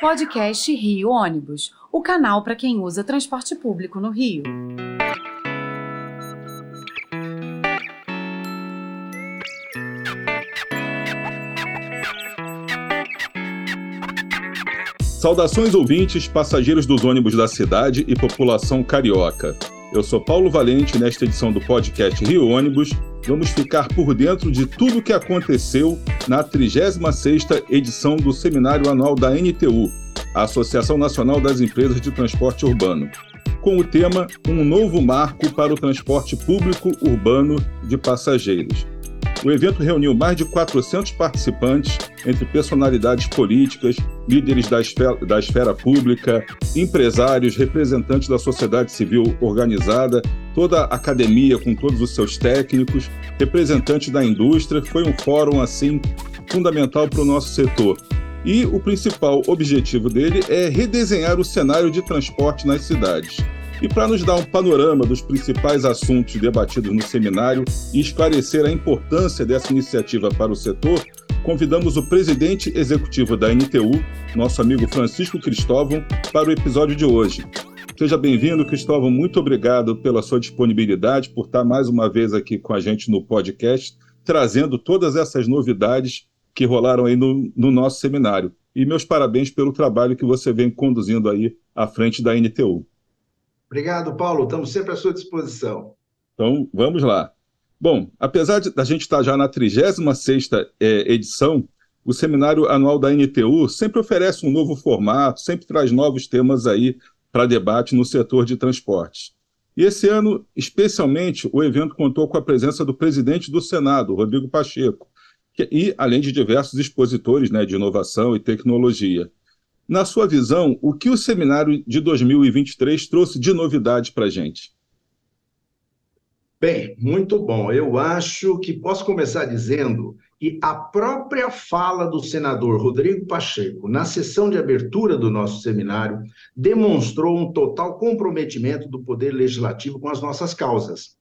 Podcast Rio Ônibus, o canal para quem usa transporte público no Rio. Saudações ouvintes, passageiros dos ônibus da cidade e população carioca. Eu sou Paulo Valente nesta edição do podcast Rio Ônibus. Vamos ficar por dentro de tudo o que aconteceu na 36ª edição do seminário anual da NTU, a Associação Nacional das Empresas de Transporte Urbano, com o tema Um novo marco para o transporte público urbano de passageiros. O evento reuniu mais de 400 participantes, entre personalidades políticas, líderes da esfera, da esfera pública, empresários, representantes da sociedade civil organizada, toda a academia com todos os seus técnicos, representantes da indústria. Foi um fórum assim fundamental para o nosso setor. E o principal objetivo dele é redesenhar o cenário de transporte nas cidades. E para nos dar um panorama dos principais assuntos debatidos no seminário e esclarecer a importância dessa iniciativa para o setor, convidamos o presidente executivo da NTU, nosso amigo Francisco Cristóvão, para o episódio de hoje. Seja bem-vindo, Cristóvão. Muito obrigado pela sua disponibilidade, por estar mais uma vez aqui com a gente no podcast, trazendo todas essas novidades que rolaram aí no, no nosso seminário. E meus parabéns pelo trabalho que você vem conduzindo aí à frente da NTU. Obrigado, Paulo. Estamos sempre à sua disposição. Então, vamos lá. Bom, apesar de a gente estar já na 36ª é, edição, o seminário anual da NTU sempre oferece um novo formato, sempre traz novos temas aí para debate no setor de transportes. E esse ano, especialmente, o evento contou com a presença do presidente do Senado, Rodrigo Pacheco, que, e além de diversos expositores né, de inovação e tecnologia. Na sua visão, o que o seminário de 2023 trouxe de novidade para a gente? Bem, muito bom. Eu acho que posso começar dizendo que a própria fala do senador Rodrigo Pacheco, na sessão de abertura do nosso seminário, demonstrou um total comprometimento do Poder Legislativo com as nossas causas.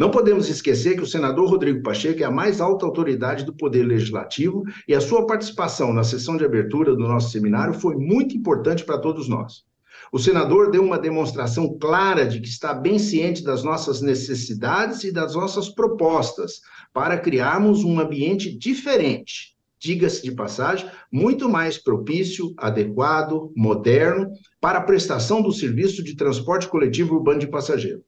Não podemos esquecer que o senador Rodrigo Pacheco é a mais alta autoridade do Poder Legislativo e a sua participação na sessão de abertura do nosso seminário foi muito importante para todos nós. O senador deu uma demonstração clara de que está bem ciente das nossas necessidades e das nossas propostas para criarmos um ambiente diferente, diga-se de passagem, muito mais propício, adequado, moderno para a prestação do serviço de transporte coletivo urbano de passageiro.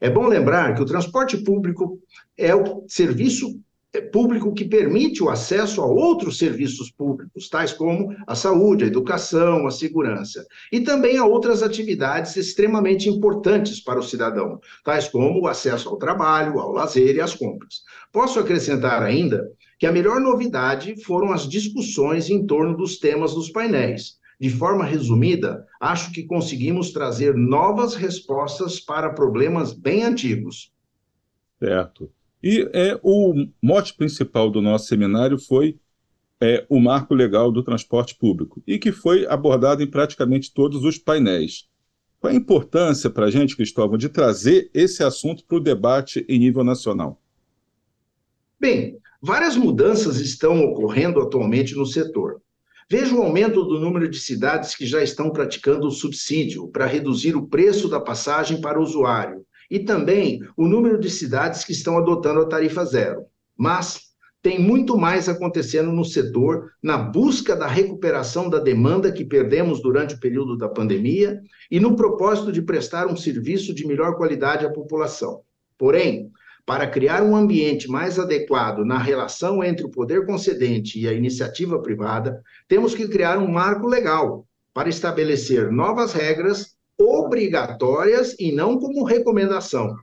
É bom lembrar que o transporte público é o serviço é, público que permite o acesso a outros serviços públicos, tais como a saúde, a educação, a segurança, e também a outras atividades extremamente importantes para o cidadão, tais como o acesso ao trabalho, ao lazer e às compras. Posso acrescentar ainda que a melhor novidade foram as discussões em torno dos temas dos painéis, de forma resumida, acho que conseguimos trazer novas respostas para problemas bem antigos. Certo. E é, o mote principal do nosso seminário foi é, o marco legal do transporte público, e que foi abordado em praticamente todos os painéis. Qual a importância para a gente, Cristóvão, de trazer esse assunto para o debate em nível nacional? Bem, várias mudanças estão ocorrendo atualmente no setor. Veja o aumento do número de cidades que já estão praticando o subsídio para reduzir o preço da passagem para o usuário, e também o número de cidades que estão adotando a tarifa zero. Mas tem muito mais acontecendo no setor na busca da recuperação da demanda que perdemos durante o período da pandemia e no propósito de prestar um serviço de melhor qualidade à população. Porém, para criar um ambiente mais adequado na relação entre o poder concedente e a iniciativa privada, temos que criar um marco legal para estabelecer novas regras obrigatórias e não como recomendação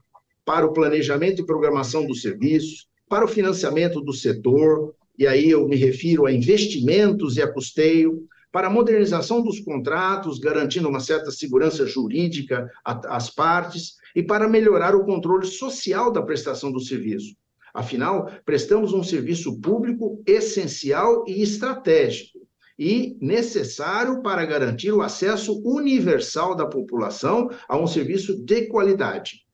para o planejamento e programação dos serviços, para o financiamento do setor, e aí eu me refiro a investimentos e a custeio, para a modernização dos contratos, garantindo uma certa segurança jurídica às partes, e para melhorar o controle social da prestação do serviço. Afinal, prestamos um serviço público essencial e estratégico e necessário para garantir o acesso universal da população a um serviço de qualidade.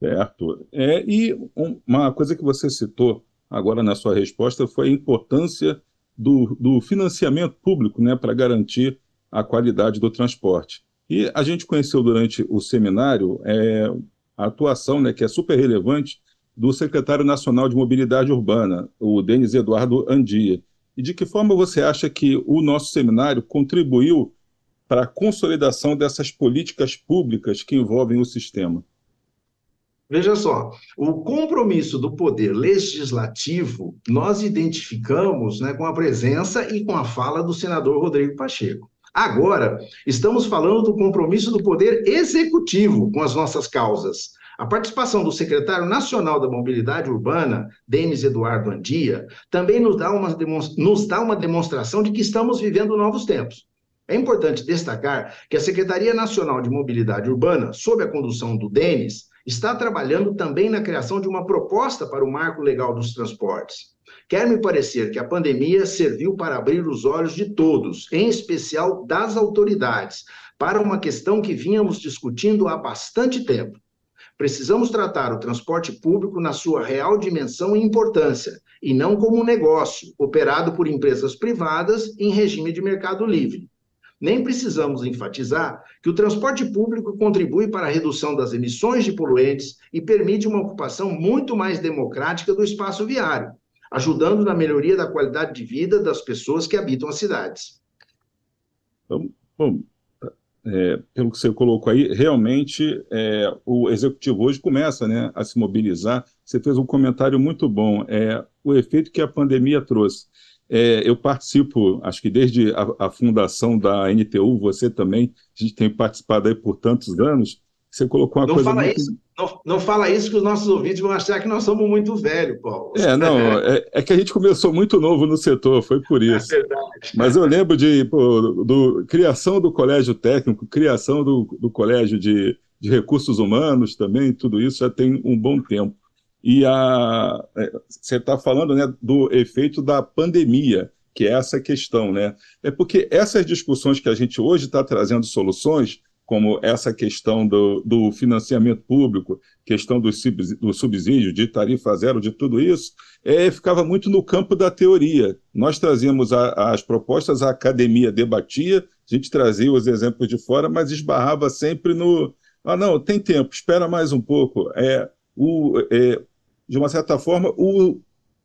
Certo. É, e uma coisa que você citou agora na sua resposta foi a importância do, do financiamento público né, para garantir a qualidade do transporte. E a gente conheceu durante o seminário é, a atuação, né, que é super relevante, do secretário nacional de Mobilidade Urbana, o Denis Eduardo Andia. E de que forma você acha que o nosso seminário contribuiu para a consolidação dessas políticas públicas que envolvem o sistema? Veja só, o compromisso do poder legislativo nós identificamos né, com a presença e com a fala do senador Rodrigo Pacheco. Agora, estamos falando do compromisso do poder executivo com as nossas causas. A participação do secretário nacional da Mobilidade Urbana, Denis Eduardo Andia, também nos dá, uma, nos dá uma demonstração de que estamos vivendo novos tempos. É importante destacar que a Secretaria Nacional de Mobilidade Urbana, sob a condução do Denis, está trabalhando também na criação de uma proposta para o marco legal dos transportes. Quer me parecer que a pandemia serviu para abrir os olhos de todos, em especial das autoridades, para uma questão que vínhamos discutindo há bastante tempo. Precisamos tratar o transporte público na sua real dimensão e importância, e não como um negócio operado por empresas privadas em regime de mercado livre. Nem precisamos enfatizar que o transporte público contribui para a redução das emissões de poluentes e permite uma ocupação muito mais democrática do espaço viário, ajudando na melhoria da qualidade de vida das pessoas que habitam as cidades. Bom, é, pelo que você colocou aí, realmente é, o executivo hoje começa né, a se mobilizar. Você fez um comentário muito bom, é, o efeito que a pandemia trouxe. É, eu participo, acho que desde a, a, fundação da NTU, você também, a gente tem participado aí por tantos anos. Você colocou uma não coisa fala muito... Isso, não, não, fala isso que os nossos ouvintes vão achar que nós somos muito velhos, Paulo. É, não, é, é, que a gente começou muito novo no setor, foi por é isso. É verdade. Mas eu lembro de pô, do, criação do colégio técnico, criação do, do colégio de, de recursos humanos também, tudo isso já tem um bom tempo. E a, é, você está falando né, do efeito da pandemia, que é essa questão. Né? É porque essas discussões que a gente hoje está trazendo soluções, como essa questão do, do financiamento público, questão do, do, subsídio, de tarifa zero, de tudo isso, é, ficava muito no campo da teoria. Nós trazíamos a, as propostas, a academia debatia, a gente trazia os exemplos de fora, mas esbarrava sempre no. Ah, não, tem tempo, espera mais um pouco. É, o, é, de uma certa forma, o,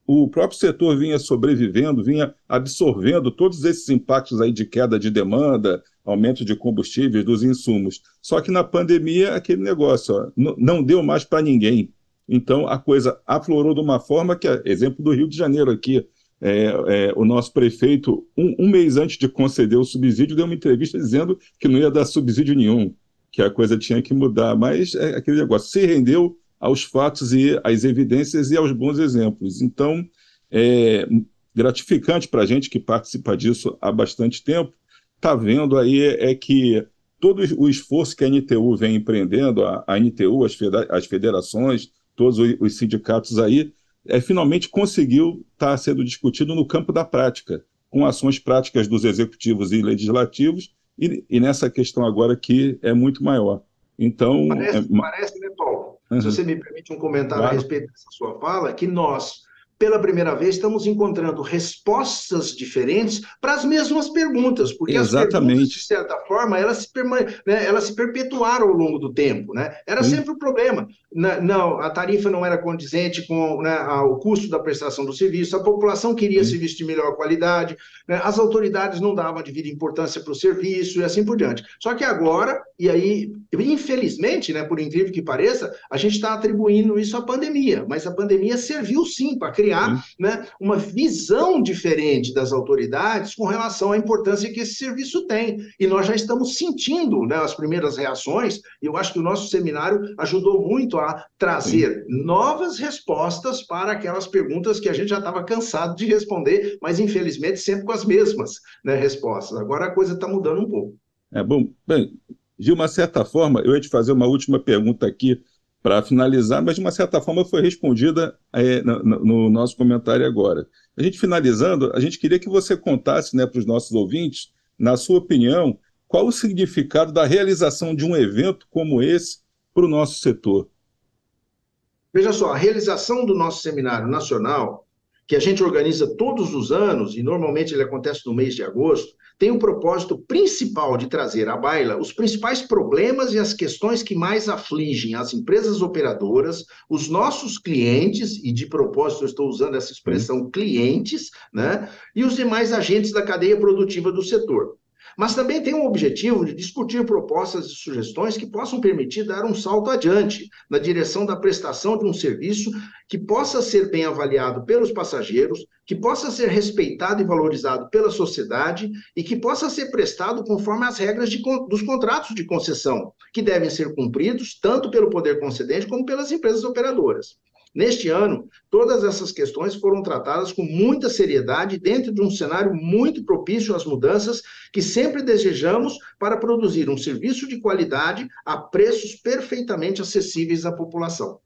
o próprio setor vinha sobrevivendo, vinha absorvendo todos esses impactos aí de queda de demanda, aumento de combustíveis, dos insumos. Só que na pandemia, aquele negócio ó, não deu mais para ninguém. Então, a coisa aflorou de uma forma que, exemplo do Rio de Janeiro aqui, é, é, o nosso prefeito, um, um, mês antes de conceder o subsídio, deu uma entrevista dizendo que não ia dar subsídio nenhum, que a coisa tinha que mudar. Mas é aquele negócio, se rendeu aos fatos e às evidências e aos bons exemplos. Então, é gratificante para a gente que participa disso há bastante tempo, está vendo aí é que todo o esforço que a NTU vem empreendendo, a, a NTU, as, federações, todos os sindicatos aí, é, finalmente conseguiu estar tá sendo discutido no campo da prática, com ações práticas dos executivos e legislativos, e, e nessa questão agora que é muito maior. Então. Parece, é... parece né? Uhum. Se você me permite um comentário claro. a respeito dessa sua fala, que nós, pela primeira vez, estamos encontrando respostas diferentes para as mesmas perguntas, porque Exatamente. as perguntas, de certa forma, elas se, né, elas se perpetuaram ao longo do tempo. Né? Era Sim. sempre o problema. Não, a tarifa não era condizente com né, o custo da prestação do serviço, a população queria Sim. serviço de melhor qualidade, né, as autoridades não davam a devida importância para o serviço e assim por diante. Só que agora, e aí, infelizmente, né, por incrível que pareça, a gente está atribuindo isso à pandemia, mas a pandemia serviu sim para criar né, uma visão diferente das autoridades com relação à importância que esse serviço tem. E nós já estamos sentindo né, as primeiras reações, e eu acho que o nosso seminário ajudou muito a trazer sim. novas respostas para aquelas perguntas que a gente já estava cansado de responder, mas infelizmente sempre com as mesmas né, respostas. Agora a coisa está mudando um pouco. É bom. Bem, de uma certa forma, eu ia te fazer uma última pergunta aqui para finalizar, mas de uma certa forma foi respondida é, no, no, nosso comentário agora. A gente finalizando, a gente queria que você contasse né, para os nossos ouvintes, na sua opinião, qual o significado da realização de um evento como esse para o nosso setor. Veja só, a realização do nosso seminário nacional que a gente organiza todos os anos, e normalmente ele acontece no mês de agosto, tem o propósito principal de trazer à baila os principais problemas e as questões que mais afligem as empresas operadoras, os nossos clientes, e de propósito eu estou usando essa expressão clientes, né, e os demais agentes da cadeia produtiva do setor mas também tem um objetivo de discutir propostas e sugestões que possam permitir dar um salto adiante na direção da prestação de um serviço que possa ser bem avaliado pelos passageiros, que possa ser respeitado e valorizado pela sociedade e que possa ser prestado conforme as regras de, dos contratos de concessão, que devem ser cumpridos tanto pelo poder concedente como pelas empresas operadoras. Neste ano, todas essas questões foram tratadas com muita seriedade dentro de um cenário muito propício às mudanças que sempre desejamos para produzir um serviço de qualidade a preços perfeitamente acessíveis à população.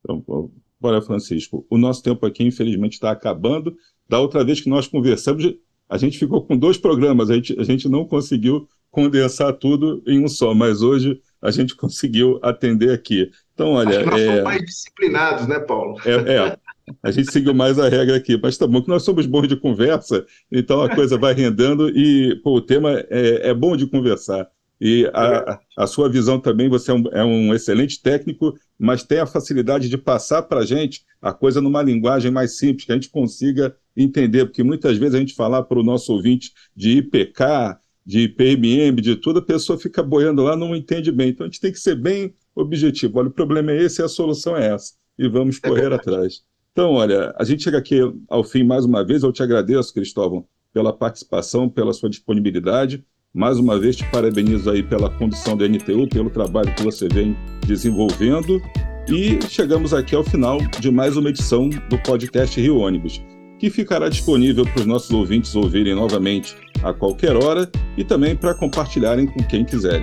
Então, bora, Francisco. O nosso tempo aqui, infelizmente, está acabando. Da outra vez que nós conversamos, a gente ficou com dois programas, a gente, a gente não conseguiu condensar tudo em um só, mas hoje a gente conseguiu atender aqui. Então, olha. Acho que nós é... somos mais disciplinados, né, Paulo? É, é, a gente seguiu mais a regra aqui, mas tá bom que nós somos bons de conversa, então a coisa vai rendendo e pô, o tema é, é bom de conversar. E a, a, sua visão também, você é um, é um, excelente técnico, mas tem a facilidade de passar para a gente a coisa numa linguagem mais simples, que a gente consiga entender, porque muitas vezes a gente falar para o nosso ouvinte de IPK, de PMM, de tudo, a pessoa fica boiando lá, não entende bem. Então a gente tem que ser bem objetivo. Olha, o problema é esse e a solução é essa. E vamos é correr atrás. Então, olha, a gente chega aqui ao fim mais uma vez. Eu te agradeço, Cristóvão, pela participação, pela sua disponibilidade. Mais uma vez, te parabenizo aí pela condução da NTU, pelo trabalho que você vem desenvolvendo. E chegamos aqui ao final de mais uma edição do podcast Rio Ônibus, que ficará disponível para os nossos ouvintes ouvirem novamente a qualquer hora e também para compartilharem com quem quiserem.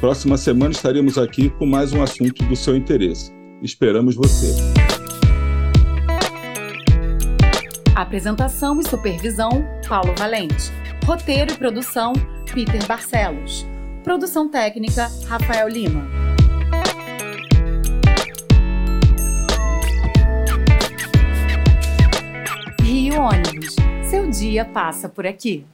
Próxima semana estaremos aqui com mais um assunto do seu interesse. Esperamos você. Apresentação e supervisão: Paulo Valente. Roteiro e produção: Peter Barcelos. Produção técnica: Rafael Lima. Dia passa por aqui.